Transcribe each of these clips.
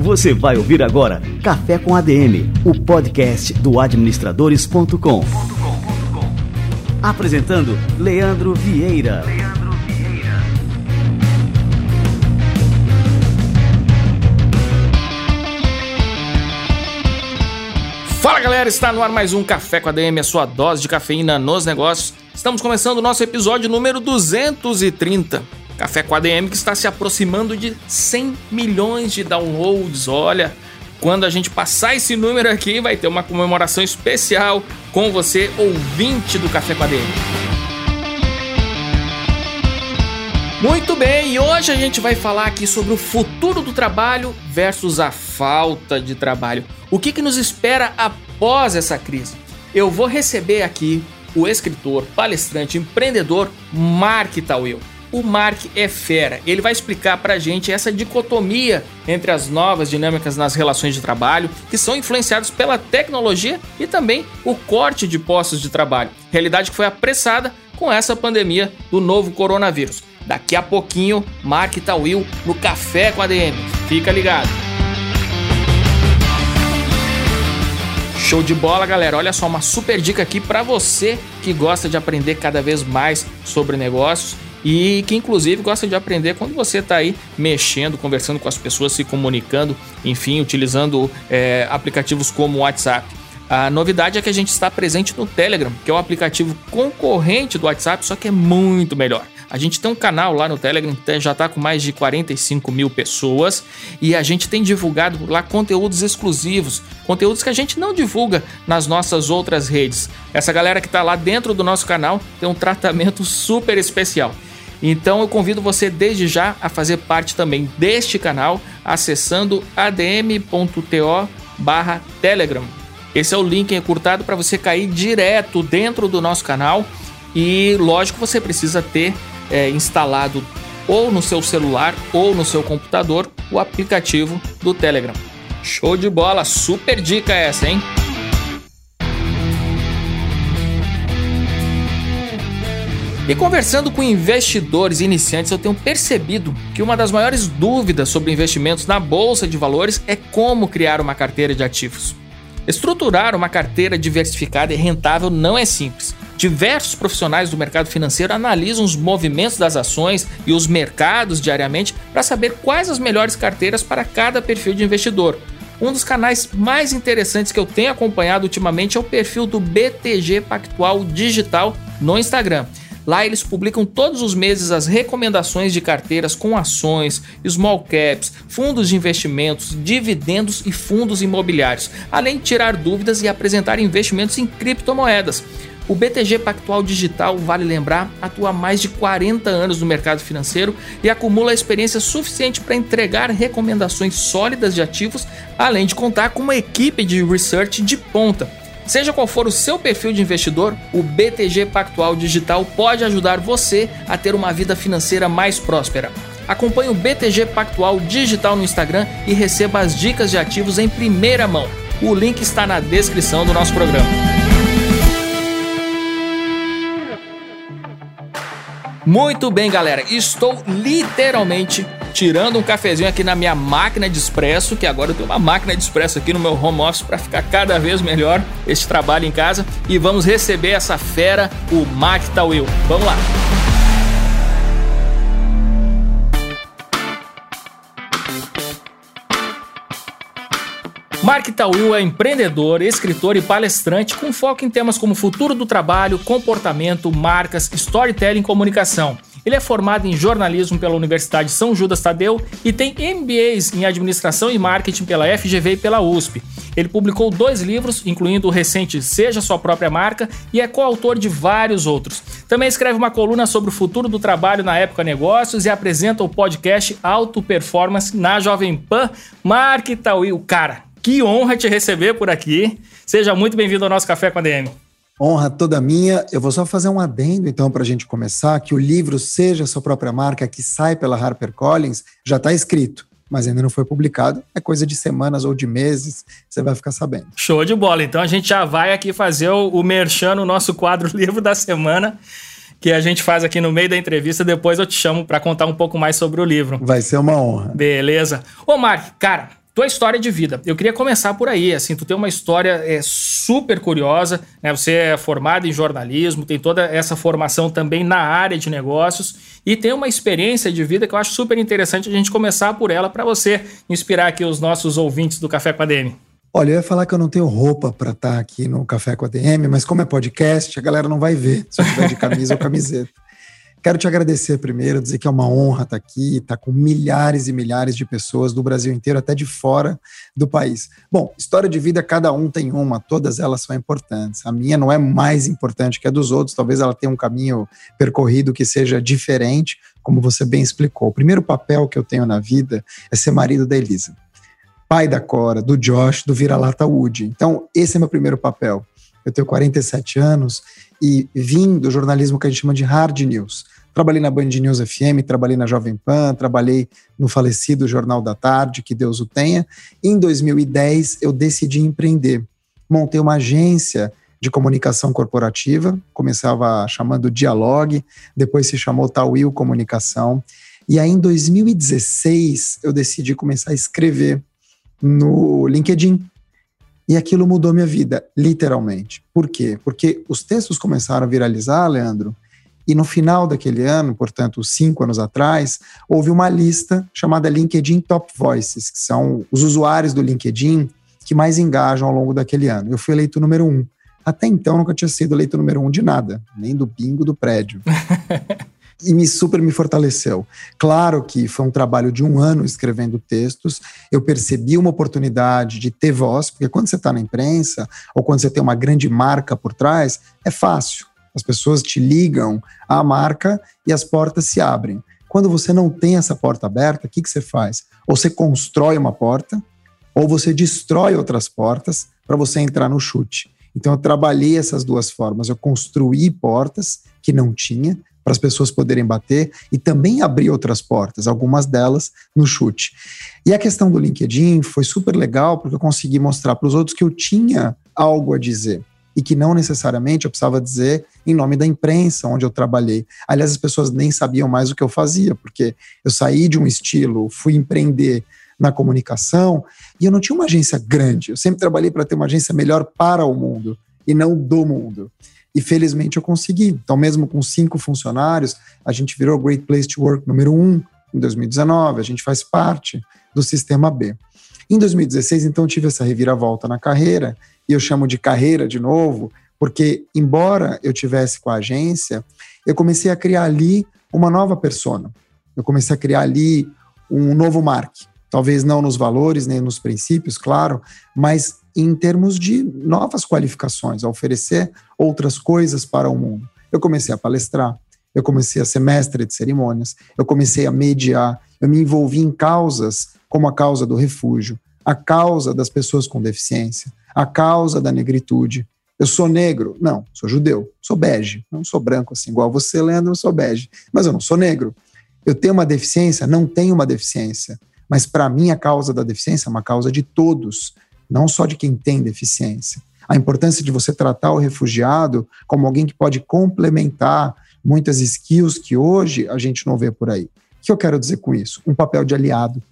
Você vai ouvir agora Café com ADM, o podcast do administradores.com. Apresentando Leandro Vieira. Fala galera, está no ar mais um Café com ADM, a sua dose de cafeína nos negócios. Estamos começando o nosso episódio número 230. Café com ADM que está se aproximando de 100 milhões de downloads. Olha, quando a gente passar esse número aqui, vai ter uma comemoração especial com você, ouvinte do Café com ADM. Muito bem, e hoje a gente vai falar aqui sobre o futuro do trabalho versus a falta de trabalho. O que, que nos espera após essa crise? Eu vou receber aqui o escritor, palestrante, empreendedor Mark Tawil o Mark é fera. Ele vai explicar pra gente essa dicotomia entre as novas dinâmicas nas relações de trabalho, que são influenciadas pela tecnologia e também o corte de postos de trabalho. Realidade que foi apressada com essa pandemia do novo coronavírus. Daqui a pouquinho, Mark Tawil no Café com a DM. Fica ligado. Show de bola, galera. Olha só uma super dica aqui para você que gosta de aprender cada vez mais sobre negócios e que inclusive gosta de aprender quando você está aí mexendo, conversando com as pessoas, se comunicando, enfim, utilizando é, aplicativos como o WhatsApp. A novidade é que a gente está presente no Telegram, que é o aplicativo concorrente do WhatsApp, só que é muito melhor. A gente tem um canal lá no Telegram, já está com mais de 45 mil pessoas e a gente tem divulgado lá conteúdos exclusivos, conteúdos que a gente não divulga nas nossas outras redes. Essa galera que está lá dentro do nosso canal tem um tratamento super especial. Então eu convido você desde já a fazer parte também deste canal acessando adm.to telegram. Esse é o link encurtado para você cair direto dentro do nosso canal e lógico você precisa ter é, instalado ou no seu celular ou no seu computador o aplicativo do Telegram. Show de bola, super dica essa, hein? E conversando com investidores iniciantes, eu tenho percebido que uma das maiores dúvidas sobre investimentos na bolsa de valores é como criar uma carteira de ativos. Estruturar uma carteira diversificada e rentável não é simples. Diversos profissionais do mercado financeiro analisam os movimentos das ações e os mercados diariamente para saber quais as melhores carteiras para cada perfil de investidor. Um dos canais mais interessantes que eu tenho acompanhado ultimamente é o perfil do BTG Pactual Digital no Instagram. Lá eles publicam todos os meses as recomendações de carteiras com ações, small caps, fundos de investimentos, dividendos e fundos imobiliários, além de tirar dúvidas e apresentar investimentos em criptomoedas. O BTG Pactual Digital, vale lembrar, atua há mais de 40 anos no mercado financeiro e acumula experiência suficiente para entregar recomendações sólidas de ativos, além de contar com uma equipe de research de ponta. Seja qual for o seu perfil de investidor, o BTG Pactual Digital pode ajudar você a ter uma vida financeira mais próspera. Acompanhe o BTG Pactual Digital no Instagram e receba as dicas de ativos em primeira mão. O link está na descrição do nosso programa. Muito bem, galera. Estou literalmente tirando um cafezinho aqui na minha máquina de expresso, que agora eu tenho uma máquina de expresso aqui no meu home office para ficar cada vez melhor este trabalho em casa. E vamos receber essa fera, o Mac Tawil. Vamos lá! Mark Tawil é empreendedor, escritor e palestrante com foco em temas como futuro do trabalho, comportamento, marcas, storytelling e comunicação. Ele é formado em jornalismo pela Universidade São Judas Tadeu e tem MBAs em administração e marketing pela FGV e pela USP. Ele publicou dois livros, incluindo o recente Seja Sua Própria Marca, e é coautor de vários outros. Também escreve uma coluna sobre o futuro do trabalho na época negócios e apresenta o podcast Auto Performance na Jovem Pan. Mark Tawil, cara, que honra te receber por aqui. Seja muito bem-vindo ao nosso Café com a DM. Honra toda minha. Eu vou só fazer um adendo, então, para a gente começar, que o livro Seja Sua Própria Marca, que sai pela HarperCollins, já está escrito, mas ainda não foi publicado. É coisa de semanas ou de meses, você vai ficar sabendo. Show de bola. Então, a gente já vai aqui fazer o, o merchan no nosso quadro Livro da Semana. que a gente faz aqui no meio da entrevista. Depois eu te chamo para contar um pouco mais sobre o livro. Vai ser uma honra. Beleza. Ô, Mark, cara, tua história de vida. Eu queria começar por aí, assim, tu tem uma história é, super curiosa, né? Você é formado em jornalismo, tem toda essa formação também na área de negócios e tem uma experiência de vida que eu acho super interessante a gente começar por ela para você inspirar aqui os nossos ouvintes do Café com a DM. Olha, eu ia falar que eu não tenho roupa para estar tá aqui no Café com a DM, mas como é podcast, a galera não vai ver se eu estiver de camisa ou camiseta. Quero te agradecer primeiro, dizer que é uma honra estar aqui, estar com milhares e milhares de pessoas do Brasil inteiro, até de fora do país. Bom, história de vida, cada um tem uma, todas elas são importantes. A minha não é mais importante que a dos outros, talvez ela tenha um caminho percorrido que seja diferente, como você bem explicou. O primeiro papel que eu tenho na vida é ser marido da Elisa, pai da Cora, do Josh, do Vira-Lata Wood. Então, esse é meu primeiro papel. Eu tenho 47 anos e vim do jornalismo que a gente chama de hard news. Trabalhei na Band News FM, trabalhei na Jovem Pan, trabalhei no falecido Jornal da Tarde, que Deus o tenha. Em 2010, eu decidi empreender. Montei uma agência de comunicação corporativa, começava chamando Dialogue, depois se chamou Tawil Comunicação. E aí, em 2016, eu decidi começar a escrever no LinkedIn. E aquilo mudou minha vida, literalmente. Por quê? Porque os textos começaram a viralizar, Leandro, e no final daquele ano, portanto, cinco anos atrás, houve uma lista chamada LinkedIn Top Voices, que são os usuários do LinkedIn que mais engajam ao longo daquele ano. Eu fui eleito número um. Até então, nunca tinha sido eleito número um de nada, nem do bingo do prédio. e me super me fortaleceu. Claro que foi um trabalho de um ano escrevendo textos. Eu percebi uma oportunidade de ter voz, porque quando você está na imprensa ou quando você tem uma grande marca por trás, é fácil. As pessoas te ligam à marca e as portas se abrem. Quando você não tem essa porta aberta, o que, que você faz? Ou você constrói uma porta, ou você destrói outras portas para você entrar no chute. Então eu trabalhei essas duas formas. Eu construí portas que não tinha para as pessoas poderem bater e também abrir outras portas, algumas delas no chute. E a questão do LinkedIn foi super legal porque eu consegui mostrar para os outros que eu tinha algo a dizer e que não necessariamente eu precisava dizer em nome da imprensa onde eu trabalhei. Aliás, as pessoas nem sabiam mais o que eu fazia, porque eu saí de um estilo, fui empreender na comunicação e eu não tinha uma agência grande. Eu sempre trabalhei para ter uma agência melhor para o mundo e não do mundo. E felizmente eu consegui. Então, mesmo com cinco funcionários, a gente virou Great Place to Work número um em 2019. A gente faz parte do sistema B. Em 2016, então, eu tive essa reviravolta na carreira e eu chamo de carreira de novo, porque embora eu tivesse com a agência, eu comecei a criar ali uma nova persona. Eu comecei a criar ali um novo mark. Talvez não nos valores nem nos princípios, claro, mas em termos de novas qualificações, a oferecer outras coisas para o mundo. Eu comecei a palestrar, eu comecei a ser mestre de cerimônias, eu comecei a mediar, eu me envolvi em causas como a causa do refúgio, a causa das pessoas com deficiência, a causa da negritude. Eu sou negro? Não, sou judeu. Sou bege. Não sou branco assim, igual você, Leandro, eu sou bege. Mas eu não sou negro. Eu tenho uma deficiência? Não tenho uma deficiência. Mas para mim, a causa da deficiência é uma causa de todos, não só de quem tem deficiência. A importância de você tratar o refugiado como alguém que pode complementar muitas skills que hoje a gente não vê por aí. O que eu quero dizer com isso? Um papel de aliado.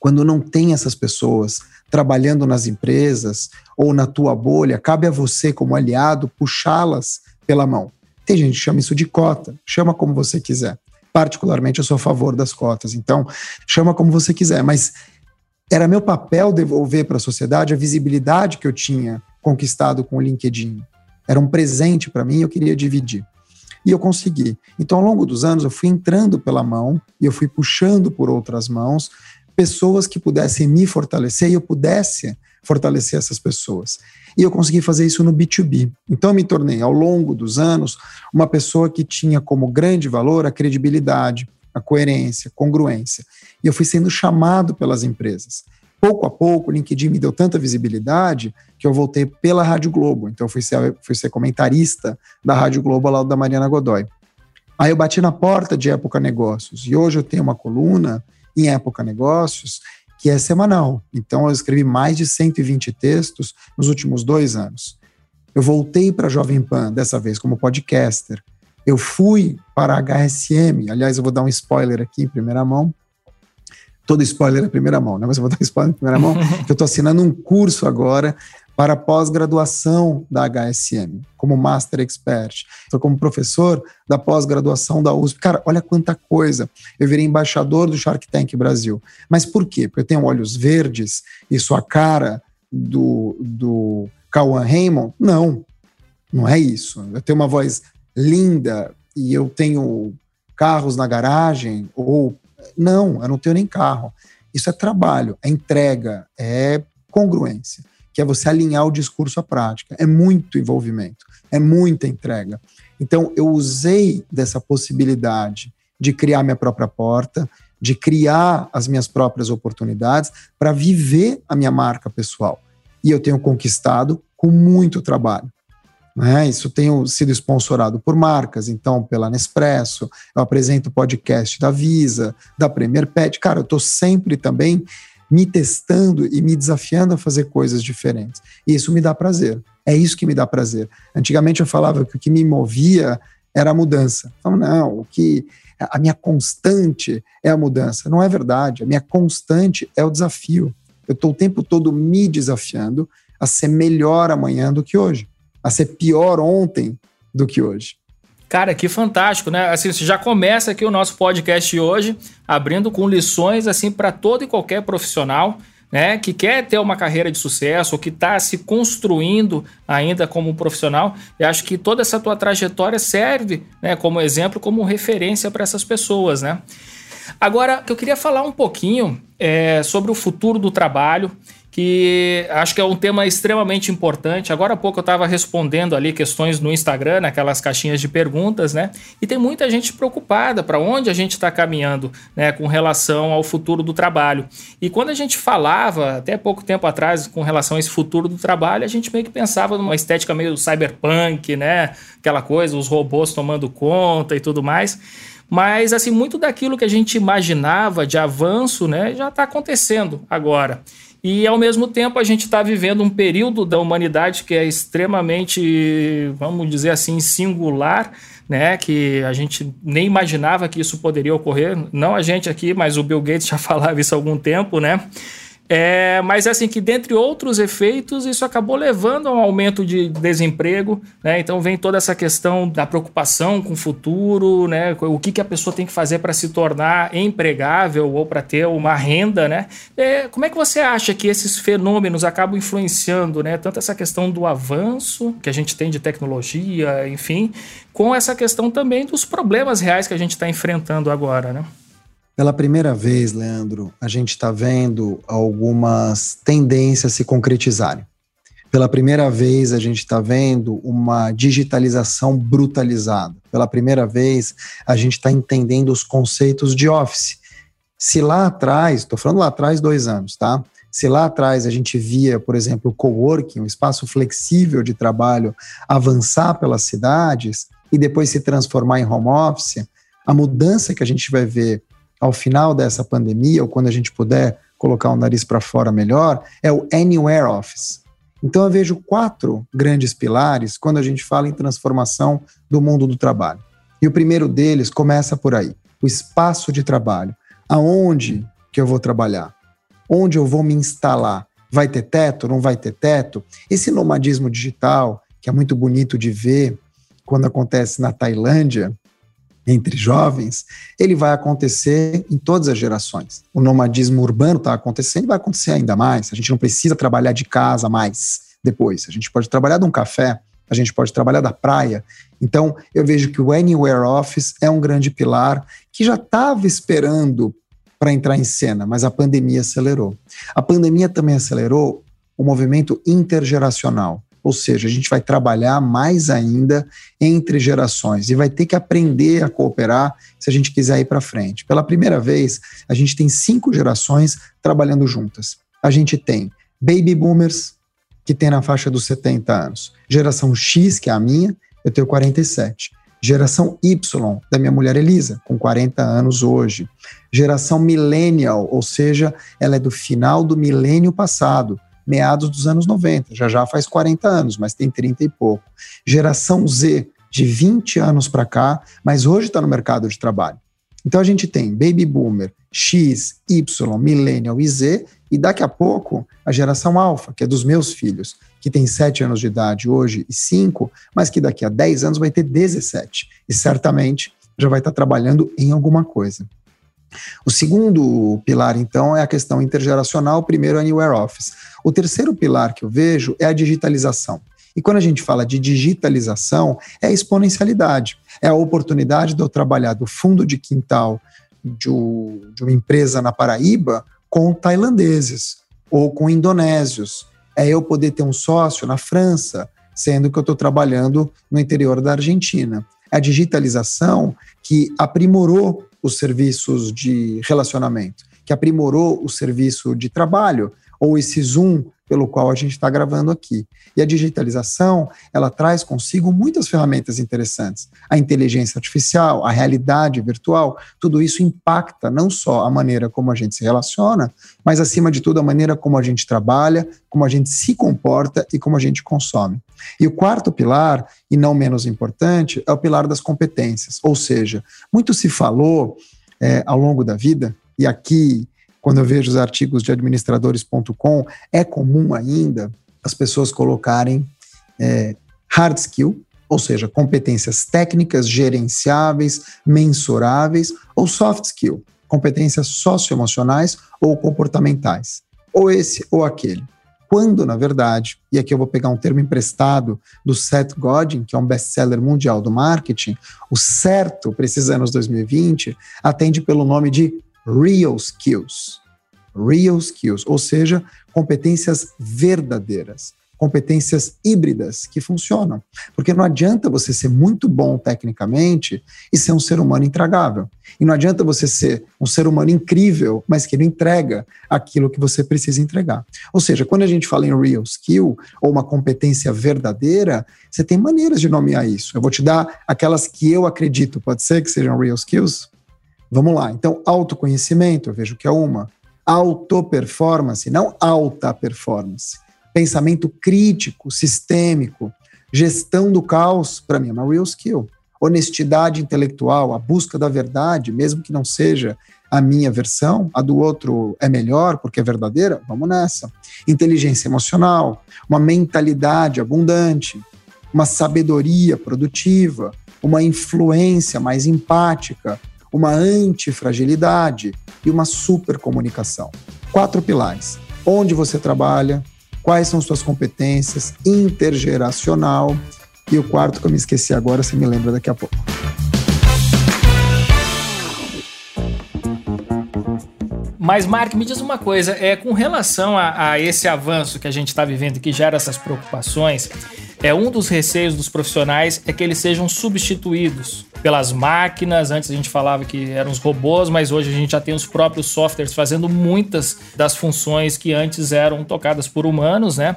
Quando não tem essas pessoas trabalhando nas empresas ou na tua bolha, cabe a você, como aliado, puxá-las pela mão. Tem gente que chama isso de cota, chama como você quiser. Particularmente, eu sou a favor das cotas, então chama como você quiser, mas era meu papel devolver para a sociedade a visibilidade que eu tinha conquistado com o LinkedIn. Era um presente para mim, eu queria dividir. E eu consegui. Então, ao longo dos anos, eu fui entrando pela mão e eu fui puxando por outras mãos pessoas que pudessem me fortalecer e eu pudesse fortalecer essas pessoas. E eu consegui fazer isso no B2B. Então, eu me tornei, ao longo dos anos, uma pessoa que tinha como grande valor a credibilidade, a coerência, congruência. E eu fui sendo chamado pelas empresas. Pouco a pouco, o LinkedIn me deu tanta visibilidade que eu voltei pela Rádio Globo. Então, eu fui ser, fui ser comentarista da Rádio Globo lado da Mariana Godoy. Aí eu bati na porta de Época Negócios. E hoje eu tenho uma coluna em Época Negócios, que é semanal. Então, eu escrevi mais de 120 textos nos últimos dois anos. Eu voltei para a Jovem Pan, dessa vez como podcaster. Eu fui para a HSM, aliás, eu vou dar um spoiler aqui em primeira mão. Todo spoiler é primeira mão, né? Mas eu vou dar um spoiler em primeira mão, que eu estou assinando um curso agora para pós-graduação da HSM, como Master Expert. Estou como professor da pós-graduação da USP. Cara, olha quanta coisa. Eu virei embaixador do Shark Tank Brasil. Mas por quê? Porque eu tenho olhos verdes e sou a cara do, do Raymond? Não, não é isso. Eu tenho uma voz linda e eu tenho carros na garagem ou... Não, eu não tenho nem carro. Isso é trabalho, é entrega, é congruência que é você alinhar o discurso à prática. É muito envolvimento, é muita entrega. Então, eu usei dessa possibilidade de criar minha própria porta, de criar as minhas próprias oportunidades para viver a minha marca pessoal. E eu tenho conquistado com muito trabalho. Né? Isso tenho sido sponsorado por marcas, então pela Nespresso, eu apresento podcast da Visa, da Premier Pet. Cara, eu estou sempre também me testando e me desafiando a fazer coisas diferentes. E isso me dá prazer. É isso que me dá prazer. Antigamente eu falava que o que me movia era a mudança. Falava, não, o que a minha constante é a mudança. Não é verdade. A minha constante é o desafio. Eu estou o tempo todo me desafiando a ser melhor amanhã do que hoje, a ser pior ontem do que hoje. Cara, que fantástico, né? Assim, já começa aqui o nosso podcast hoje, abrindo com lições assim para todo e qualquer profissional, né, que quer ter uma carreira de sucesso ou que está se construindo ainda como profissional. E acho que toda essa tua trajetória serve, né, como exemplo, como referência para essas pessoas, né? Agora, eu queria falar um pouquinho é, sobre o futuro do trabalho que acho que é um tema extremamente importante. Agora há pouco eu estava respondendo ali questões no Instagram, naquelas caixinhas de perguntas, né? E tem muita gente preocupada para onde a gente está caminhando, né, com relação ao futuro do trabalho. E quando a gente falava, até pouco tempo atrás, com relação a esse futuro do trabalho, a gente meio que pensava numa estética meio cyberpunk, né? Aquela coisa, os robôs tomando conta e tudo mais. Mas, assim, muito daquilo que a gente imaginava de avanço, né, já está acontecendo agora. E ao mesmo tempo a gente está vivendo um período da humanidade que é extremamente, vamos dizer assim, singular, né? Que a gente nem imaginava que isso poderia ocorrer. Não a gente aqui, mas o Bill Gates já falava isso há algum tempo, né? É, mas assim que dentre outros efeitos isso acabou levando a um aumento de desemprego, né? Então vem toda essa questão da preocupação com o futuro, né? O que, que a pessoa tem que fazer para se tornar empregável ou para ter uma renda, né? É, como é que você acha que esses fenômenos acabam influenciando, né? Tanto essa questão do avanço que a gente tem de tecnologia, enfim, com essa questão também dos problemas reais que a gente está enfrentando agora, né? Pela primeira vez, Leandro, a gente está vendo algumas tendências se concretizarem. Pela primeira vez, a gente está vendo uma digitalização brutalizada. Pela primeira vez, a gente está entendendo os conceitos de Office. Se lá atrás, estou falando lá atrás, dois anos, tá? Se lá atrás a gente via, por exemplo, o coworking, um espaço flexível de trabalho, avançar pelas cidades e depois se transformar em home office, a mudança que a gente vai ver ao final dessa pandemia, ou quando a gente puder colocar o nariz para fora melhor, é o Anywhere Office. Então eu vejo quatro grandes pilares quando a gente fala em transformação do mundo do trabalho. E o primeiro deles começa por aí, o espaço de trabalho. Aonde que eu vou trabalhar? Onde eu vou me instalar? Vai ter teto? Não vai ter teto? Esse nomadismo digital, que é muito bonito de ver quando acontece na Tailândia, entre jovens, ele vai acontecer em todas as gerações. O nomadismo urbano está acontecendo e vai acontecer ainda mais. A gente não precisa trabalhar de casa mais depois. A gente pode trabalhar de um café, a gente pode trabalhar da praia. Então, eu vejo que o Anywhere Office é um grande pilar que já estava esperando para entrar em cena, mas a pandemia acelerou. A pandemia também acelerou o movimento intergeracional. Ou seja, a gente vai trabalhar mais ainda entre gerações e vai ter que aprender a cooperar se a gente quiser ir para frente. Pela primeira vez, a gente tem cinco gerações trabalhando juntas. A gente tem baby boomers, que tem na faixa dos 70 anos, geração X, que é a minha, eu tenho 47. Geração Y, da minha mulher Elisa, com 40 anos hoje. Geração millennial, ou seja, ela é do final do milênio passado meados dos anos 90, já já faz 40 anos, mas tem 30 e pouco. Geração Z, de 20 anos para cá, mas hoje está no mercado de trabalho. Então a gente tem baby boomer, X, Y, millennial e Z, e daqui a pouco a geração alfa, que é dos meus filhos, que tem 7 anos de idade hoje e 5, mas que daqui a 10 anos vai ter 17. E certamente já vai estar trabalhando em alguma coisa. O segundo pilar, então, é a questão intergeracional, o primeiro é Anywhere Office. O terceiro pilar que eu vejo é a digitalização. E quando a gente fala de digitalização, é exponencialidade. É a oportunidade de eu trabalhar do fundo de quintal de, uma empresa na Paraíba com tailandeses ou com indonésios. É eu poder ter um sócio na França, sendo que eu estou trabalhando no interior da Argentina. É a digitalização que aprimorou os serviços de relacionamento, que aprimorou o serviço de trabalho, ou esse Zoom pelo qual a gente está gravando aqui. E a digitalização, ela traz consigo muitas ferramentas interessantes. A inteligência artificial, a realidade virtual, tudo isso impacta não só a maneira como a gente se relaciona, mas acima de tudo a maneira como a gente trabalha, como a gente se comporta e como a gente consome. E o quarto pilar, e não menos importante, é o pilar das competências. Ou seja, muito se falou é, ao longo da vida, e aqui quando eu vejo os artigos de administradores.com, é comum ainda as pessoas colocarem é, hard skill, ou seja, competências técnicas, gerenciáveis, mensuráveis, ou soft skill, competências socioemocionais ou comportamentais, ou esse ou aquele. Quando, na verdade, e aqui eu vou pegar um termo emprestado do Seth Godin, que é um best-seller mundial do marketing, o certo para esses anos 2020 atende pelo nome de real skills. Real skills, ou seja, competências verdadeiras, competências híbridas que funcionam. Porque não adianta você ser muito bom tecnicamente e ser um ser humano intragável. E não adianta você ser um ser humano incrível, mas que não entrega aquilo que você precisa entregar. Ou seja, quando a gente fala em real skill ou uma competência verdadeira, você tem maneiras de nomear isso. Eu vou te dar aquelas que eu acredito, pode ser que sejam real skills, Vamos lá. Então, autoconhecimento, eu vejo que é uma. Autoperformance, não alta performance. Pensamento crítico, sistêmico. Gestão do caos, para mim, é uma real skill. Honestidade intelectual, a busca da verdade, mesmo que não seja a minha versão, a do outro é melhor porque é verdadeira, vamos nessa. Inteligência emocional, uma mentalidade abundante, uma sabedoria produtiva, uma influência mais empática, uma antifragilidade e uma supercomunicação. Quatro pilares. Onde você trabalha, quais são suas competências, intergeracional e o quarto que eu me esqueci agora, você me lembra daqui a pouco. Mas, Mark, me diz uma coisa: é com relação a, a esse avanço que a gente está vivendo, que gera essas preocupações, é um dos receios dos profissionais é que eles sejam substituídos pelas máquinas. Antes a gente falava que eram os robôs, mas hoje a gente já tem os próprios softwares fazendo muitas das funções que antes eram tocadas por humanos, né?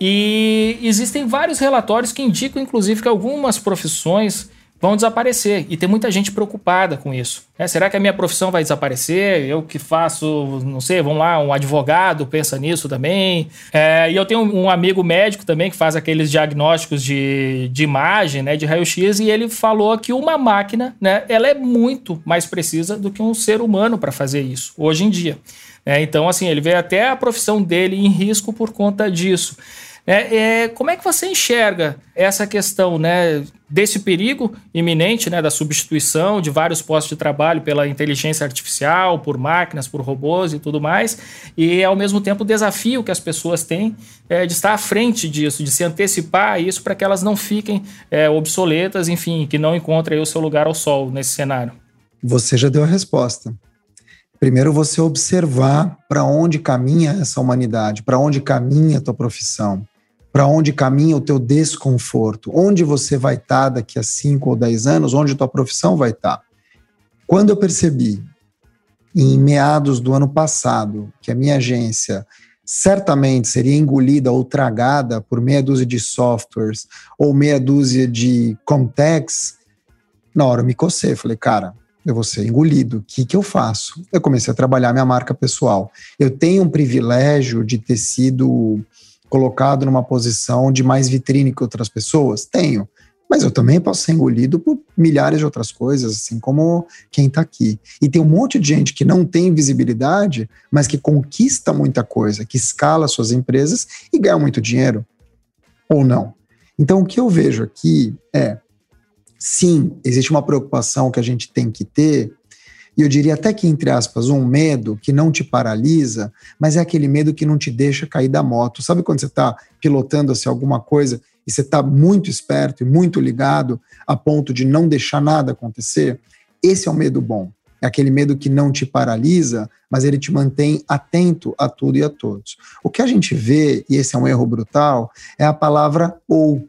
E existem vários relatórios que indicam, inclusive, que algumas profissões vão desaparecer. E tem muita gente preocupada com isso. É, será que a minha profissão vai desaparecer? Eu que faço, não sei, vamos lá, um advogado pensa nisso também. É, e eu tenho um amigo médico também que faz aqueles diagnósticos de, de imagem, né, de raio-x, e ele falou que uma máquina, né, ela é muito mais precisa do que um ser humano para fazer isso, hoje em dia. É, então, assim, ele vê até a profissão dele em risco por conta disso. É, é, como é que você enxerga essa questão né, desse perigo iminente né, da substituição de vários postos de trabalho pela inteligência artificial, por máquinas, por robôs e tudo mais, e ao mesmo tempo o desafio que as pessoas têm é, de estar à frente disso, de se antecipar a isso para que elas não fiquem é, obsoletas, enfim, que não encontrem o seu lugar ao sol nesse cenário? Você já deu a resposta. Primeiro, você observar para onde caminha essa humanidade, para onde caminha a tua profissão para onde caminha o teu desconforto, onde você vai estar tá daqui a 5 ou 10 anos, onde tua profissão vai estar. Tá. Quando eu percebi, em meados do ano passado, que a minha agência certamente seria engolida ou tragada por meia dúzia de softwares ou meia dúzia de Comtex, na hora eu me cocei. Falei, cara, eu vou ser engolido. O que, que eu faço? Eu comecei a trabalhar minha marca pessoal. Eu tenho um privilégio de ter sido colocado numa posição de mais vitrine que outras pessoas? Tenho. mas eu também posso ser engolido por milhares de outras coisas, assim como quem está aqui. E tem um monte de gente que não tem visibilidade, mas que conquista muita coisa, que escala suas empresas e ganha muito dinheiro. Ou não. Então, o que eu vejo aqui é, sim, existe uma preocupação que a gente tem que ter, e eu diria até que, entre aspas, um medo que não te paralisa, mas é aquele medo que não te deixa cair da moto. Sabe quando você está pilotando assim, alguma coisa e você está muito esperto e muito ligado a ponto de não deixar nada acontecer, esse é o medo bom. É aquele medo que não te paralisa, mas ele te mantém atento a tudo e a todos. O que a gente vê, e esse é um erro brutal, é a palavra ou.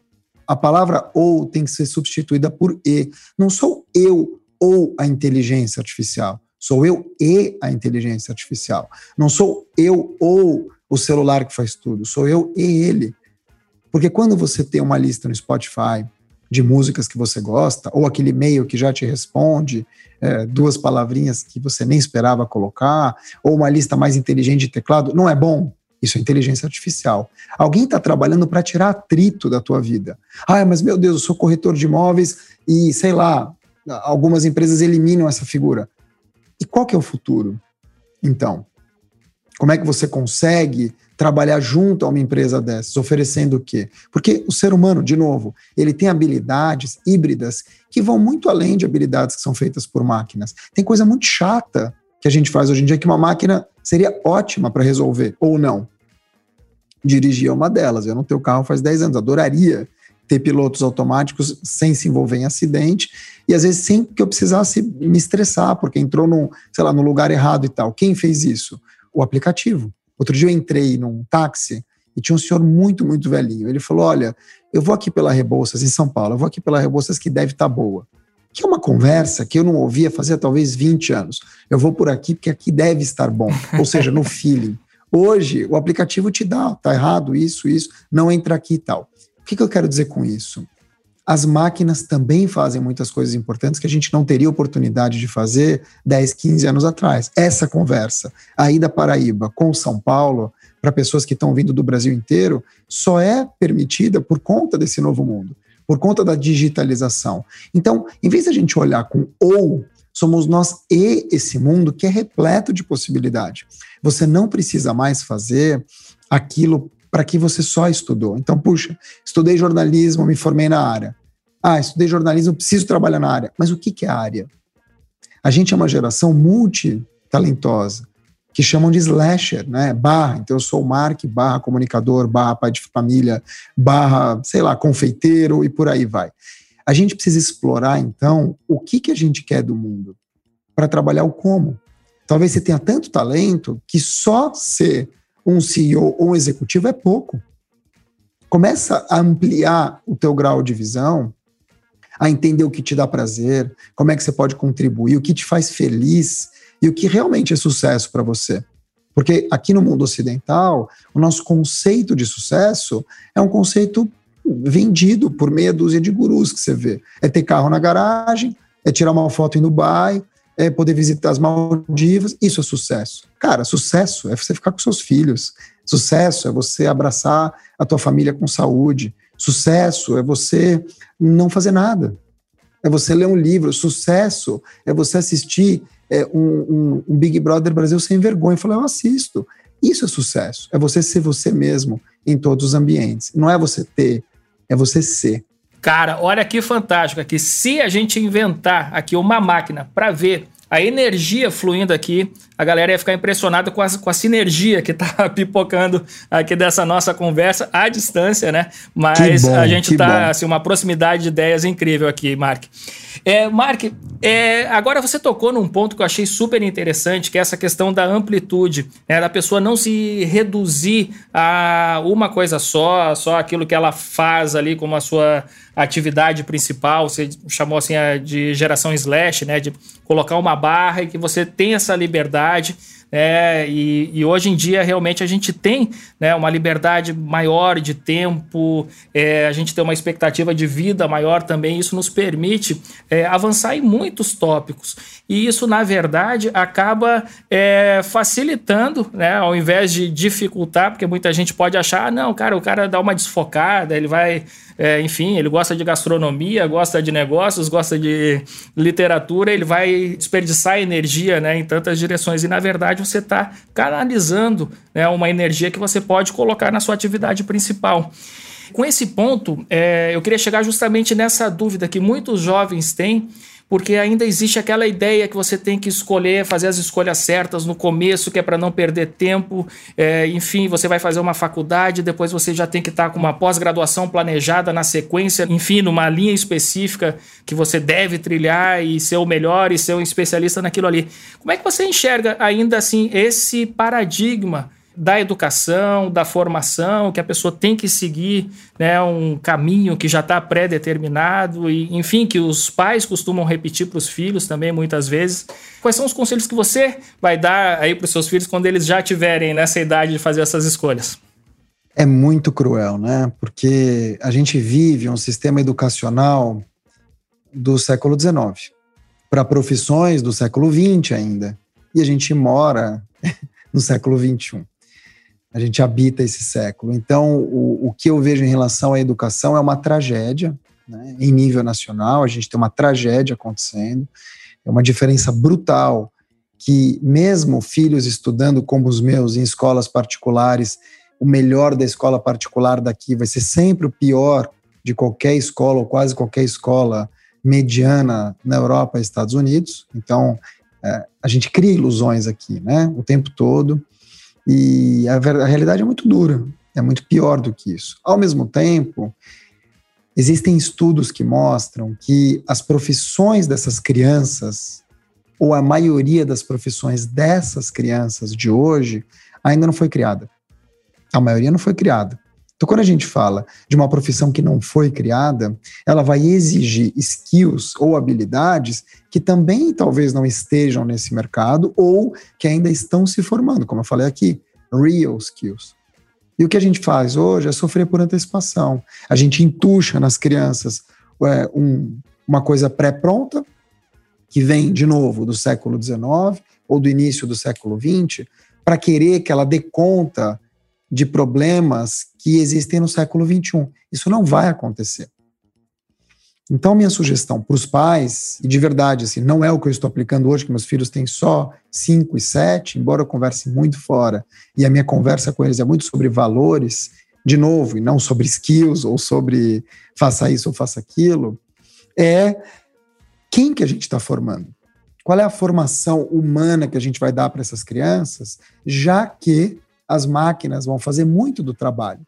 A palavra ou tem que ser substituída por e. Não sou eu ou a inteligência artificial. Sou eu e a inteligência artificial. Não sou eu ou o celular que faz tudo. Sou eu e ele. Porque quando você tem uma lista no Spotify de músicas que você gosta, ou aquele e-mail que já te responde, é, duas palavrinhas que você nem esperava colocar, ou uma lista mais inteligente de teclado, não é bom. Isso é inteligência artificial. Alguém está trabalhando para tirar atrito da tua vida. Ah, mas meu Deus, eu sou corretor de imóveis e, sei lá, algumas empresas eliminam essa figura. E qual que é o futuro? Então, como é que você consegue trabalhar junto a uma empresa dessas, oferecendo o quê? Porque o ser humano, de novo, ele tem habilidades híbridas que vão muito além de habilidades que são feitas por máquinas. Tem coisa muito chata que a gente faz hoje em dia que uma máquina seria ótima para resolver, ou não. Dirigir é uma delas. Eu não tenho carro faz 10 anos, adoraria ter pilotos automáticos sem se envolver em acidente e às vezes sem que eu precisasse me estressar porque entrou no, sei lá, no lugar errado e tal. Quem fez isso? O aplicativo. Outro dia eu entrei num táxi e tinha um senhor muito, muito velhinho. Ele falou: Olha, eu vou aqui pela Rebouças, em São Paulo, eu vou aqui pela Rebouças que deve estar tá boa. Que é uma conversa que eu não ouvia fazia talvez 20 anos. Eu vou por aqui porque aqui deve estar bom. Ou seja, no feeling. Hoje, o aplicativo te dá, tá errado, isso, isso, não entra aqui e tal. O que, que eu quero dizer com isso? as máquinas também fazem muitas coisas importantes que a gente não teria oportunidade de fazer 10, 15 anos atrás. Essa conversa aí da Paraíba com São Paulo, para pessoas que estão vindo do Brasil inteiro, só é permitida por conta desse novo mundo, por conta da digitalização. Então, em vez da gente olhar com ou, somos nós e esse mundo que é repleto de possibilidade. Você não precisa mais fazer aquilo para que você só estudou. Então, puxa, estudei jornalismo, me formei na área. Ah, estudei jornalismo, preciso trabalhar na área. Mas o que, que é área? A gente é uma geração multitalentosa, que chamam de slasher, né? Barra. Então, eu sou Mark, barra comunicador, barra pai de família, barra, sei lá, confeiteiro e por aí vai. A gente precisa explorar, então, o que, que a gente quer do mundo para trabalhar o como. Talvez você tenha tanto talento que só ser um CEO ou um executivo é pouco. Começa a ampliar o teu grau de visão, a entender o que te dá prazer, como é que você pode contribuir, o que te faz feliz e o que realmente é sucesso para você. Porque aqui no mundo ocidental, o nosso conceito de sucesso é um conceito vendido por meia dúzia de gurus que você vê. É ter carro na garagem, é tirar uma foto em Dubai, é poder visitar as Maldivas, isso é sucesso. Cara, sucesso é você ficar com seus filhos. Sucesso é você abraçar a tua família com saúde. Sucesso é você não fazer nada. É você ler um livro. Sucesso é você assistir é, um, um, um, Big Brother Brasil sem vergonha e falar, eu assisto. Isso é sucesso. É você ser você mesmo em todos os ambientes. Não é você ter, é você ser. Cara, olha que fantástico aqui. Se a gente inventar aqui uma máquina para ver a energia fluindo aqui, a galera ia ficar impressionada com a, com a sinergia que tá pipocando aqui dessa nossa conversa à distância, né? Mas bom, a gente tá, assim, uma proximidade de ideias incrível aqui, Mark. É, Mark, é, agora você tocou num ponto que eu achei super interessante, que é essa questão da amplitude, né? Da pessoa não se reduzir a uma coisa só, só aquilo que ela faz ali como a sua atividade principal, você chamou assim de geração slash, né? De colocar uma barra e que você tem essa liberdade É, e, e, hoje em dia realmente a gente tem né, uma liberdade maior de tempo, é, a gente tem uma expectativa de vida maior também, isso nos permite é, avançar em muitos tópicos. E isso, na verdade, acaba é, facilitando, né, ao invés de dificultar, porque muita gente pode achar, ah, não, cara, o cara dá uma desfocada, ele vai é, enfim, ele gosta de gastronomia, gosta de negócios, gosta de literatura, ele vai desperdiçar energia né, em tantas direções. E, na verdade, você está canalizando né, uma energia que você pode colocar na sua atividade principal. Com esse ponto, é, eu queria chegar justamente nessa dúvida que muitos jovens têm porque ainda existe aquela ideia que você tem que escolher, fazer as escolhas certas no começo, que é para não perder tempo. É, enfim, você vai fazer uma faculdade, depois você já tem que estar tá com uma pós-graduação planejada na sequência, enfim, numa linha específica que você deve trilhar e ser o melhor e ser um especialista naquilo ali. Como é que você enxerga ainda assim esse paradigma? Da educação, da formação, que a pessoa tem que seguir né, um caminho que já está pré-determinado, e enfim, que os pais costumam repetir para os filhos também muitas vezes. Quais são os conselhos que você vai dar aí para os seus filhos quando eles já tiverem nessa idade de fazer essas escolhas? É muito cruel, né? Porque a gente vive um sistema educacional do século XIX para profissões do século XX ainda. E a gente mora no século XXI a gente habita esse século. Então, o, o que eu vejo em relação à educação é uma tragédia, né? em nível nacional, a gente tem uma tragédia acontecendo, é uma diferença brutal que mesmo filhos estudando como os meus em escolas particulares, o melhor da escola particular daqui vai ser sempre o pior de qualquer escola ou quase qualquer escola mediana na Europa e Estados Unidos. Então, é, a gente cria ilusões aqui, né, o tempo todo. E a, a realidade é muito dura, é muito pior do que isso. Ao mesmo tempo, existem estudos que mostram que as profissões dessas crianças, ou a maioria das profissões dessas crianças de hoje, ainda não foi criada. A maioria não foi criada. Então, quando a gente fala de uma profissão que não foi criada, ela vai exigir skills ou habilidades que também talvez não estejam nesse mercado ou que ainda estão se formando, como eu falei aqui, real skills. E o que a gente faz hoje é sofrer por antecipação. A gente entuxa nas crianças é, um, uma coisa pré-pronta, que vem, de novo, do século XIX ou do início do século XX, para querer que ela dê conta de problemas que existem no século XXI. Isso não vai acontecer. Então, minha sugestão para os pais, e de verdade, assim, não é o que eu estou aplicando hoje, que meus filhos têm só 5 e 7, embora eu converse muito fora, e a minha conversa com eles é muito sobre valores, de novo, e não sobre skills, ou sobre faça isso ou faça aquilo, é quem que a gente está formando? Qual é a formação humana que a gente vai dar para essas crianças, já que as máquinas vão fazer muito do trabalho.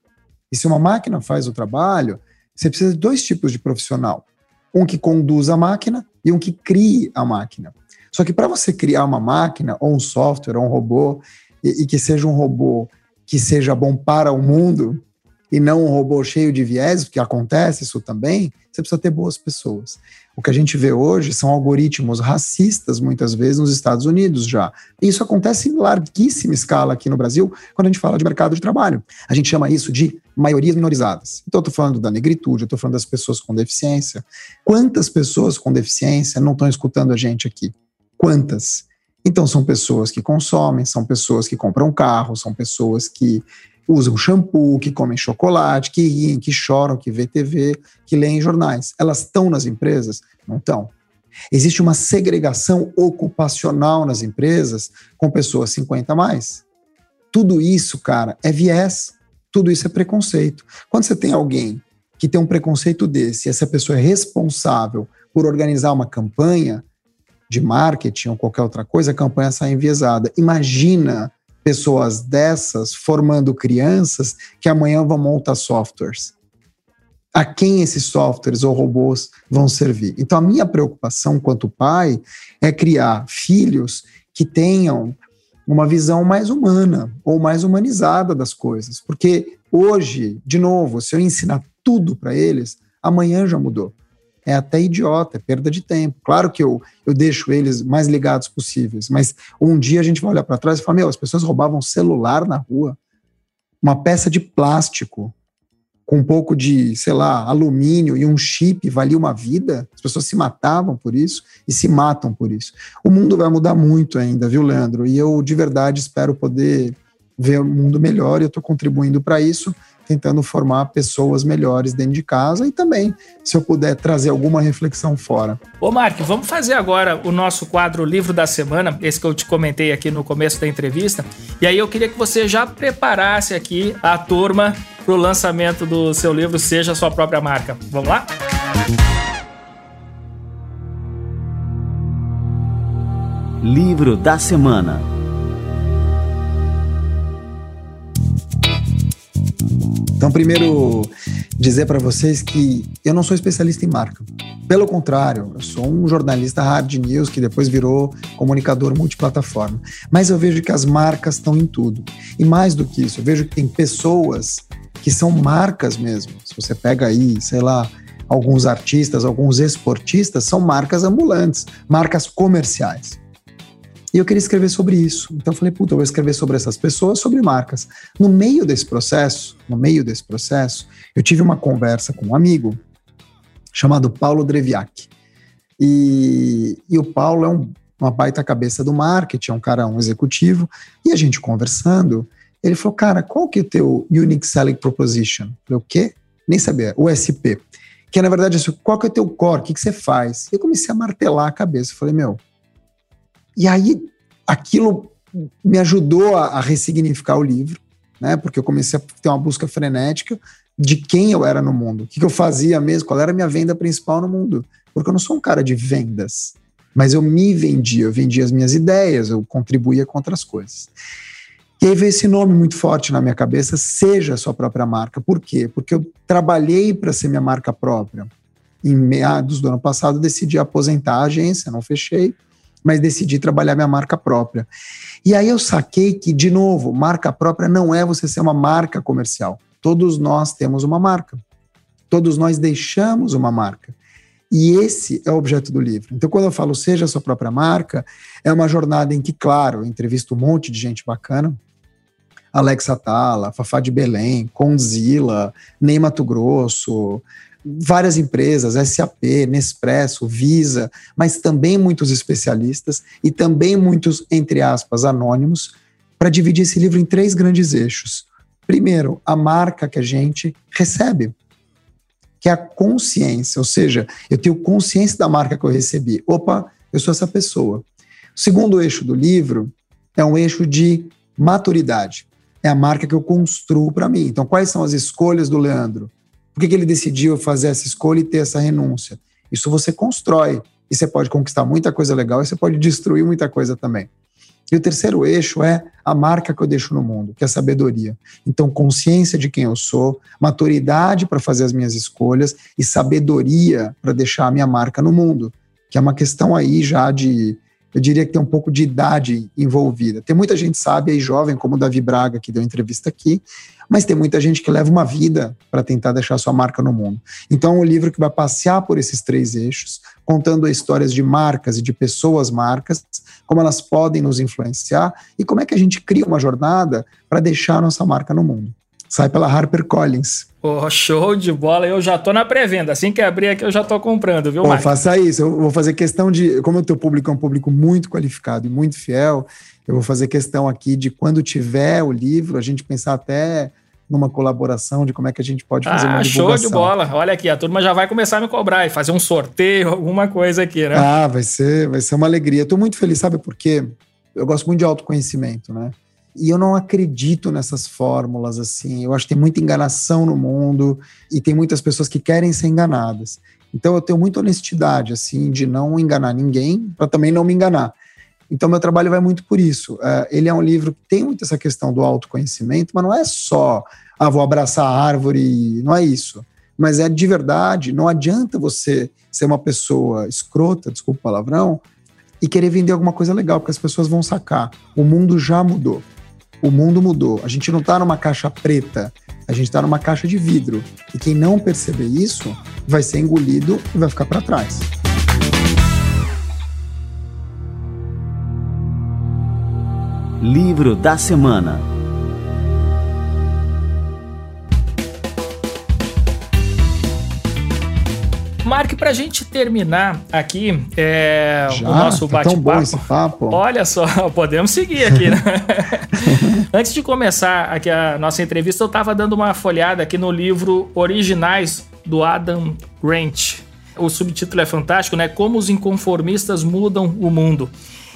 E se uma máquina faz o trabalho, você precisa de dois tipos de profissional: um que conduz a máquina e um que crie a máquina. Só que para você criar uma máquina, ou um software, ou um robô, e, e que seja um robô que seja bom para o mundo, e não um robô cheio de viés, porque acontece isso também, você precisa ter boas pessoas. O que a gente vê hoje são algoritmos racistas, muitas vezes, nos Estados Unidos já. Isso acontece em larguíssima escala aqui no Brasil, quando a gente fala de mercado de trabalho. A gente chama isso de maiorias minorizadas. Então, eu estou falando da negritude, eu estou falando das pessoas com deficiência. Quantas pessoas com deficiência não estão escutando a gente aqui? Quantas? Então, são pessoas que consomem, são pessoas que compram carro, são pessoas que usam shampoo, que comem chocolate, que riem, que choram, que vê TV, que leem jornais. Elas estão nas empresas? Não estão. Existe uma segregação ocupacional nas empresas com pessoas 50 a mais. Tudo isso, cara, é viés. Tudo isso é preconceito. Quando você tem alguém que tem um preconceito desse, essa pessoa é responsável por organizar uma campanha de marketing ou qualquer outra coisa, a campanha sai enviesada. Imagina pessoas dessas formando crianças que amanhã vão montar softwares. A quem esses softwares ou robôs vão servir? Então, a minha preocupação quanto pai é criar filhos que tenham uma visão mais humana ou mais humanizada das coisas. Porque hoje, de novo, se eu ensinar tudo para eles, amanhã já mudou. É até idiota, é perda de tempo. Claro que eu, eu deixo eles mais ligados possíveis, mas um dia a gente vai olhar para trás e falar: meu, as pessoas roubavam celular na rua, uma peça de plástico com um pouco de, sei lá, alumínio e um chip valia uma vida, as pessoas se matavam por isso e se matam por isso. O mundo vai mudar muito ainda, viu, Leandro? E eu de verdade espero poder ver o um mundo melhor e eu estou contribuindo para isso tentando formar pessoas melhores dentro de casa e também, se eu puder trazer alguma reflexão fora. Ô, Mark, vamos fazer agora o nosso quadro Livro da Semana, esse que eu te comentei aqui no começo da entrevista. E aí eu queria que você já preparasse aqui a turma para o lançamento do seu livro Seja a Sua Própria Marca. Vamos lá? Livro da Semana Então, primeiro, dizer para vocês que eu não sou especialista em marca. Pelo contrário, eu sou um jornalista hard news que depois virou comunicador multiplataforma. Mas eu vejo que as marcas estão em tudo. E mais do que isso, eu vejo que tem pessoas que são marcas mesmo. Se você pega aí, sei lá, alguns artistas, alguns esportistas, são marcas ambulantes, marcas comerciais. E eu queria escrever sobre isso. Então eu falei, puta, eu vou escrever sobre essas pessoas, sobre marcas. No meio desse processo, no meio desse processo, eu tive uma conversa com um amigo chamado Paulo Dreviak. E, e o Paulo é um, uma baita cabeça do marketing, é um cara, um executivo, e a gente conversando, ele falou, cara, qual que é o teu Unique Selling Proposition? Eu falei, o quê? Nem sabia, USP. Que é, na verdade, qual que é o teu core, o que, que você faz? E eu comecei a martelar a cabeça, eu falei, meu, e aí aquilo me ajudou a, a ressignificar o livro, né? Porque eu comecei a ter uma busca frenética de quem eu era no mundo, o que, que eu fazia mesmo, qual era a minha venda principal no mundo. Porque eu não sou um cara de vendas, mas eu me vendia, eu vendia as minhas ideias, eu contribuía com outras coisas. E aí veio esse nome muito forte na minha cabeça, seja a sua própria marca. Por quê? Porque eu trabalhei para ser minha marca própria. Em meados do ano passado, decidi aposentar a agência, não fechei, mas decidi trabalhar minha marca própria. E aí eu saquei que, de novo, marca própria não é você ser uma marca comercial. Todos nós temos uma marca. Todos nós deixamos uma marca. E esse é o objeto do livro. Então, quando eu falo seja a sua própria marca, é uma jornada em que, claro, eu entrevisto um monte de gente bacana. Alex Atala, Fafá de Belém, Conzila, Ney Mato Grosso, várias empresas, SAP, Nespresso, Visa, mas também muitos especialistas e também muitos, entre aspas, anônimos, para dividir esse livro em três grandes eixos. Primeiro, a marca que a gente recebe, que é a consciência, ou seja, eu tenho consciência da marca que eu recebi. Opa, eu sou essa pessoa. O segundo eixo do livro é um eixo de maturidade. É a marca que eu construo para mim. Então, quais são as escolhas do Leandro? Por que, que ele decidiu fazer essa escolha e ter essa renúncia? Isso você constrói. E você pode conquistar muita coisa legal e você pode destruir muita coisa também. E o terceiro eixo é a marca que eu deixo no mundo, que é a sabedoria. Então, consciência de quem eu sou, maturidade para fazer as minhas escolhas e sabedoria para deixar a minha marca no mundo, que é uma questão aí já de, eu diria que tem um pouco de idade envolvida. Tem muita gente sábia e jovem, como o Davi Braga, que deu entrevista aqui, mas tem muita gente que leva uma vida para tentar deixar sua marca no mundo. Então, é um livro que vai passear por esses três eixos, contando histórias de marcas e de pessoas marcas, como elas podem nos influenciar e como é que a gente cria uma jornada para deixar nossa marca no mundo. Sai pela HarperCollins. Oh, show de bola, eu já tô na pré-venda. Assim que abrir aqui, eu já tô comprando, viu, Marcos? Faça isso, eu vou fazer questão de. Como o teu público é um público muito qualificado e muito fiel, eu vou fazer questão aqui de quando tiver o livro, a gente pensar até numa colaboração de como é que a gente pode fazer ah, uma divulgação. show de bola. Olha aqui, a turma já vai começar a me cobrar e fazer um sorteio, alguma coisa aqui, né? Ah, vai ser, vai ser uma alegria. Estou muito feliz, sabe por quê? Eu gosto muito de autoconhecimento, né? E eu não acredito nessas fórmulas assim. Eu acho que tem muita enganação no mundo e tem muitas pessoas que querem ser enganadas. Então eu tenho muita honestidade assim de não enganar ninguém para também não me enganar. Então, meu trabalho vai muito por isso. Uh, ele é um livro que tem muito essa questão do autoconhecimento, mas não é só, ah, vou abraçar a árvore, não é isso. Mas é de verdade, não adianta você ser uma pessoa escrota, desculpa o palavrão, e querer vender alguma coisa legal, porque as pessoas vão sacar. O mundo já mudou. O mundo mudou. A gente não está numa caixa preta, a gente está numa caixa de vidro. E quem não perceber isso vai ser engolido e vai ficar para trás. Livro da Semana Mark, para a gente terminar aqui é, Já? o nosso Tá bate-papo. Olha só, podemos seguir aqui, né? Antes de começar aqui a nossa entrevista, eu estava dando uma folhada aqui no livro Originais do Adam Grant. O subtítulo é fantástico, né? Como os inconformistas mudam o mundo.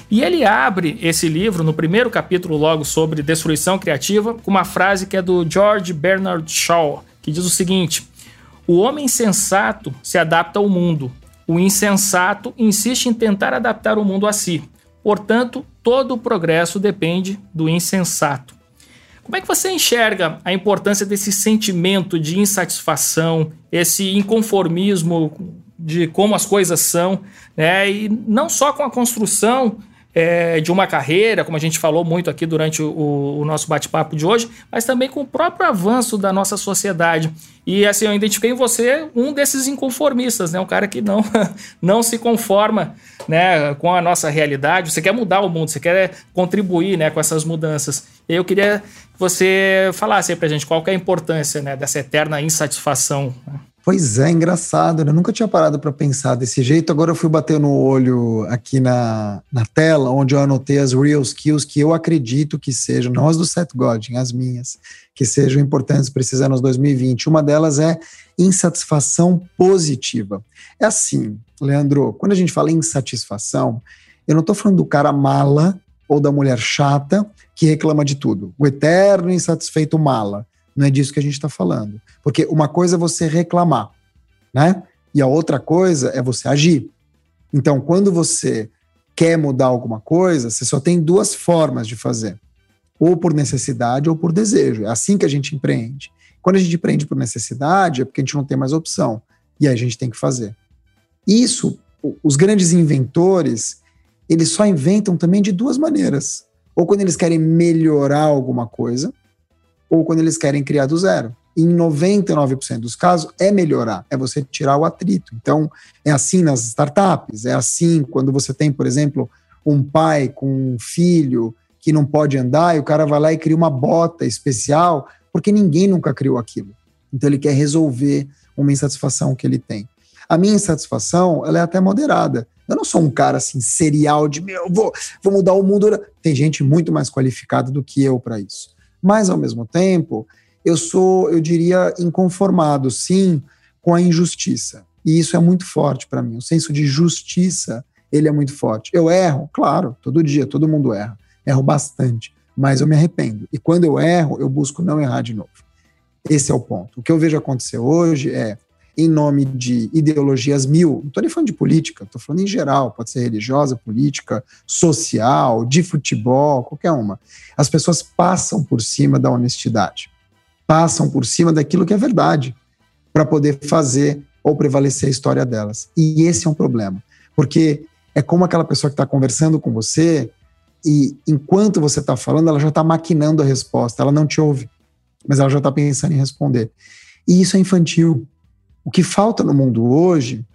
E ele abre esse livro, no primeiro capítulo, logo sobre destruição criativa, com uma frase que é do George Bernard Shaw, que diz o seguinte: O homem sensato se adapta ao mundo, o insensato insiste em tentar adaptar o mundo a si. Portanto, todo o progresso depende do insensato. Como é que você enxerga a importância desse sentimento de insatisfação, esse inconformismo de como as coisas são, né? E não só com a construção é, de uma carreira, como a gente falou muito aqui durante o, o nosso bate-papo de hoje, mas também com o próprio avanço da nossa sociedade. E assim, eu identifiquei em você um desses inconformistas, né? Um cara que não, não se conforma né, com a nossa realidade. Você quer mudar o mundo, você quer contribuir né, com essas mudanças. Eu queria que você falasse aí pra gente qual que é a importância né, dessa eterna insatisfação. né? Pois é, engraçado, né? Eu nunca tinha parado para pensar desse jeito. Agora eu fui bater no olho aqui na, na tela, onde eu anotei as real skills que eu acredito que sejam, não as do Seth Godin, as minhas, que sejam importantes para esses anos 2020. Uma delas é insatisfação positiva. É assim, Leandro, quando a gente fala insatisfação, eu não estou falando do cara mala ou da mulher chata que reclama de tudo. O eterno insatisfeito mala. Não é disso que a gente está falando. Porque uma coisa é você reclamar, né? E a outra coisa é você agir. Então, quando você quer mudar alguma coisa, você só tem duas formas de fazer: ou por necessidade ou por desejo. É assim que a gente empreende. Quando a gente empreende por necessidade, é porque a gente não tem mais opção. E aí a gente tem que fazer. Isso, os grandes inventores, eles só inventam também de duas maneiras. Ou quando eles querem melhorar alguma coisa, ou quando eles querem criar do zero. Em 99% dos casos, é melhorar, é você tirar o atrito. Então, é assim nas startups, é assim quando você tem, por exemplo, um pai com um filho que não pode andar e o cara vai lá e cria uma bota especial, porque ninguém nunca criou aquilo. Então, ele quer resolver uma insatisfação que ele tem. A minha insatisfação, ela é até moderada. Eu não sou um cara assim, serial de, meu, vou, vou mudar o mundo. Tem gente muito mais qualificada do que eu para isso mas ao mesmo tempo eu sou, eu diria, inconformado, sim, com a injustiça. E isso é muito forte para mim. O senso de justiça, ele é muito forte. Eu erro, claro, todo dia, todo mundo erra. Erro bastante, mas eu me arrependo. E quando eu erro, eu busco não errar de novo. Esse é o ponto. O que eu vejo acontecer hoje é, em nome de ideologias mil, não estou nem falando de política, estou falando em geral, pode ser religiosa, política, social, de futebol, qualquer uma. As pessoas passam por cima da honestidade, passam por cima daquilo que é verdade, para poder fazer ou prevalecer a história delas. E esse é um problema, porque é como aquela pessoa que está conversando com você e enquanto você está falando, ela já está maquinando a resposta, ela não te ouve, mas ela já está pensando em responder. E isso é infantil. O que falta no mundo hoje,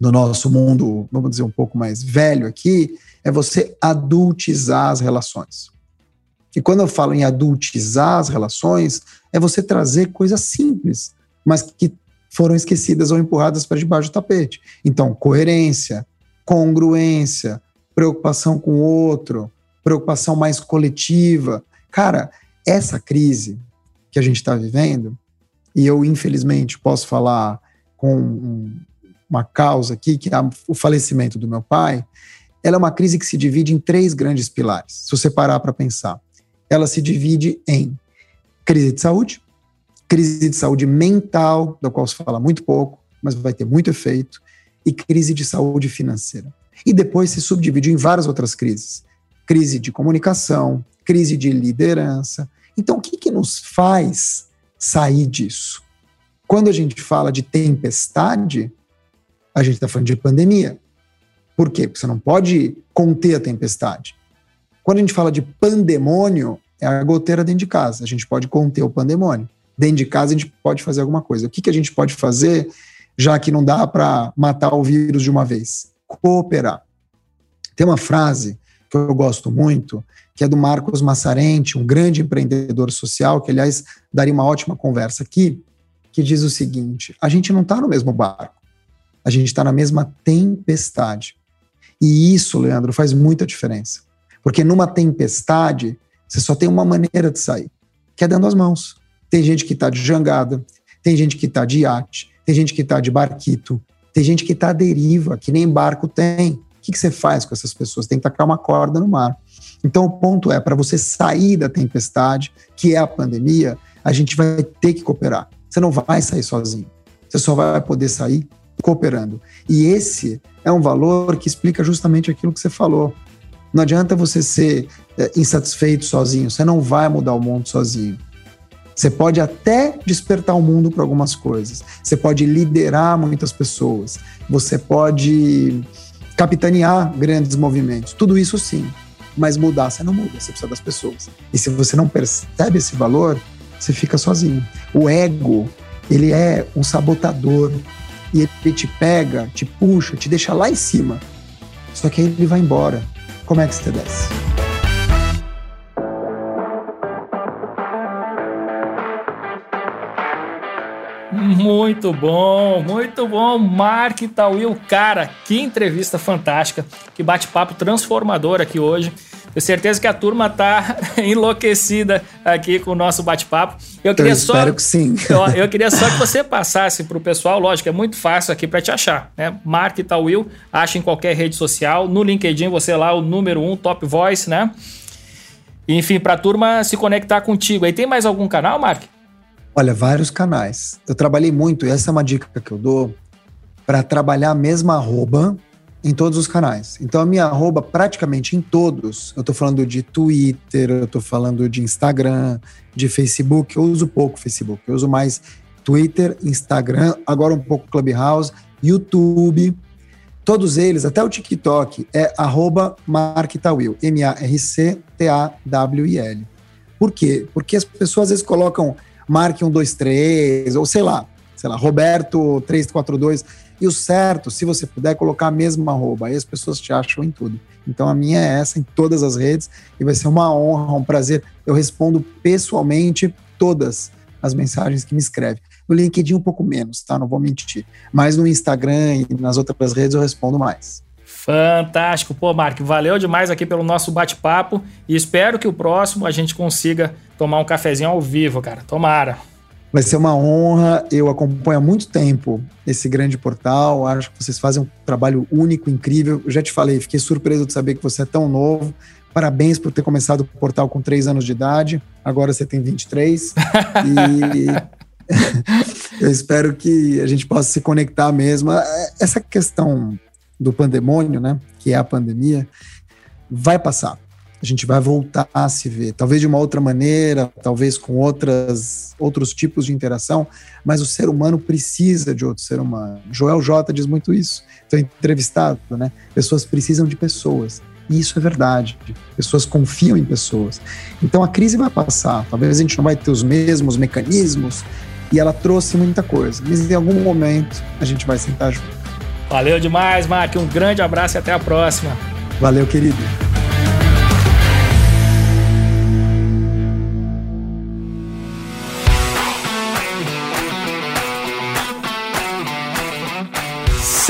no nosso mundo, vamos dizer, um pouco mais velho aqui, é você adultizar as relações. E quando eu falo em adultizar as relações, é você trazer coisas simples, mas que foram esquecidas ou empurradas para debaixo do tapete. Então, coerência, congruência, preocupação com o outro, preocupação mais coletiva. Cara, essa crise que a gente está vivendo, e eu, infelizmente, posso falar com um, uma causa aqui, que é o falecimento do meu pai, ela é uma crise que se divide em três grandes pilares, se você parar para pensar. Ela se divide em crise de saúde, crise de saúde mental, da qual se fala muito pouco, mas vai ter muito efeito, e crise de saúde financeira. E depois se subdivide em várias outras crises. Crise de comunicação, crise de liderança. Então, o que, que nos faz sair disso? Quando a gente fala de tempestade, a gente está falando de pandemia. Por quê? Porque você não pode conter a tempestade. Quando a gente fala de pandemônio, é a goteira dentro de casa. A gente pode conter o pandemônio. Dentro de casa a gente pode fazer alguma coisa. O que, que a gente pode fazer, já que não dá para matar o vírus de uma vez? Cooperar. Tem uma frase que eu gosto muito, que é do Marcos Massarente, um grande empreendedor social, que, aliás, daria uma ótima conversa aqui, que diz o seguinte: a gente não está no mesmo barco, a gente está na mesma tempestade. E isso, Leandro, faz muita diferença. Porque numa tempestade, você só tem uma maneira de sair, que é dando as mãos. Tem gente que está de jangada, tem gente que está de iate, tem gente que está de barquito, tem gente que está à deriva, que nem barco tem. O que, que você faz com essas pessoas? Tem que tacar uma corda no mar. Então, o ponto é: para você sair da tempestade, que é a pandemia, a gente vai ter que cooperar. Você não vai sair sozinho. Você só vai poder sair cooperando. E esse é um valor que explica justamente aquilo que você falou. Não adianta você ser é, insatisfeito sozinho, você não vai mudar o mundo sozinho. Você pode até despertar o mundo para algumas coisas, você pode liderar muitas pessoas, você pode capitanear grandes movimentos, tudo isso sim. Mas mudar você não muda, você precisa das pessoas. E se você não percebe esse valor, você fica sozinho. O ego, ele é um sabotador e ele te pega, te puxa, te deixa lá em cima. Só que aí ele vai embora. Como é que você desce? Muito bom, muito bom. Mark Tawil, cara, que entrevista fantástica, que bate-papo transformador aqui hoje. Tenho certeza que a turma tá enlouquecida aqui com o nosso bate-papo. Eu queria eu só. Espero que sim. Eu, eu queria só que você passasse para o pessoal, lógico, é muito fácil aqui para te achar, né? Mark Tawil, acha em qualquer rede social. No LinkedIn, você é lá, o número um, top voice, né? Enfim, para a turma se conectar contigo. Aí tem mais algum canal, Mark? Olha, vários canais. Eu trabalhei muito, e essa é uma dica que eu dou, para trabalhar a mesma arroba em todos os canais. Então a minha arroba praticamente em todos, eu tô falando de Twitter, eu tô falando de Instagram, de Facebook, eu uso pouco Facebook, eu uso mais Twitter, Instagram, agora um pouco Clubhouse, YouTube, todos eles, até o TikTok, é arroba marktawil, M-A-R-C-T-A-W-I-L. Por quê? Porque as pessoas às vezes colocam Mark 123, ou sei lá, sei lá, Roberto 342, e o certo, se você puder, colocar a mesma arroba, aí as pessoas te acham em tudo. Então a minha é essa em todas as redes e vai ser uma honra, um prazer. Eu respondo pessoalmente todas as mensagens que me escrevem. No LinkedIn um pouco menos, tá? Não vou mentir. Mas no Instagram e nas outras redes eu respondo mais. Fantástico. Pô, Mark, valeu demais aqui pelo nosso bate-papo e espero que o próximo a gente consiga tomar um cafezinho ao vivo, cara. Tomara. Vai ser uma honra. Eu acompanho há muito tempo esse grande portal. Acho que vocês fazem um trabalho único, incrível. Eu já te falei, fiquei surpreso de saber que você é tão novo. Parabéns por ter começado o portal com 3 anos de idade. Agora você tem 23. e eu espero que a gente possa se conectar mesmo. Essa questão do pandemônio, né, que é a pandemia, vai passar a gente vai voltar a se ver, talvez de uma outra maneira, talvez com outras, outros tipos de interação, mas o ser humano precisa de outro ser humano. Joel J diz muito isso, estou entrevistado, né? Pessoas precisam de pessoas. E isso é verdade. Pessoas confiam em pessoas. Então a crise vai passar. Talvez a gente não vai ter os mesmos mecanismos. E ela trouxe muita coisa. Mas em algum momento a gente vai sentar junto. Valeu demais, Mark. Um grande abraço e até a próxima. Valeu, querido.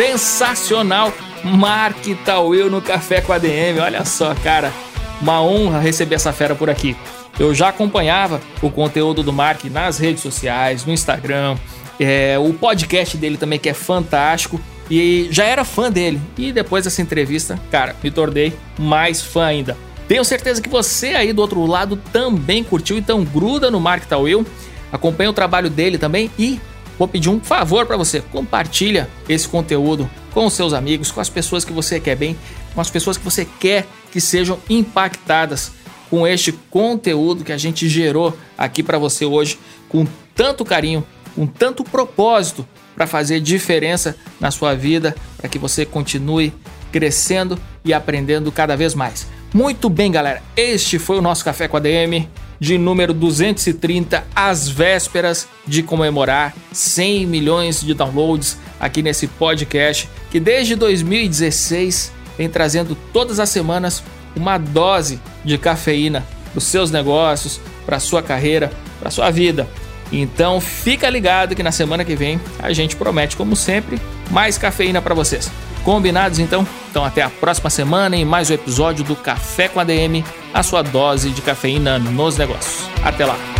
sensacional. Mark Tauil no Café com a DM. Olha só, cara, uma honra receber essa fera por aqui. Eu já acompanhava o conteúdo do Mark nas redes sociais, no Instagram, é, o podcast dele também que é fantástico e já era fã dele. E depois dessa entrevista, cara, me tornei mais fã ainda. Tenho certeza que você aí do outro lado também curtiu, então gruda no Mark Tauil, acompanha o trabalho dele também e vou pedir um favor para você. Compartilha esse conteúdo com os seus amigos, com as pessoas que você quer bem, com as pessoas que você quer que sejam impactadas com este conteúdo que a gente gerou aqui para você hoje com tanto carinho, com tanto propósito para fazer diferença na sua vida, para que você continue crescendo e aprendendo cada vez mais. Muito bem, galera. Este foi o nosso Café com a DM de número 230, às vésperas de comemorar 100 milhões de downloads aqui nesse podcast que desde 2016 vem trazendo todas as semanas uma dose de cafeína para os seus negócios, para a sua carreira, para a sua vida. Então fica ligado que na semana que vem a gente promete, como sempre, mais cafeína para vocês. Combinados então? Então até a próxima semana em mais um episódio do Café com a DM, a sua dose de cafeína nos negócios. Até lá.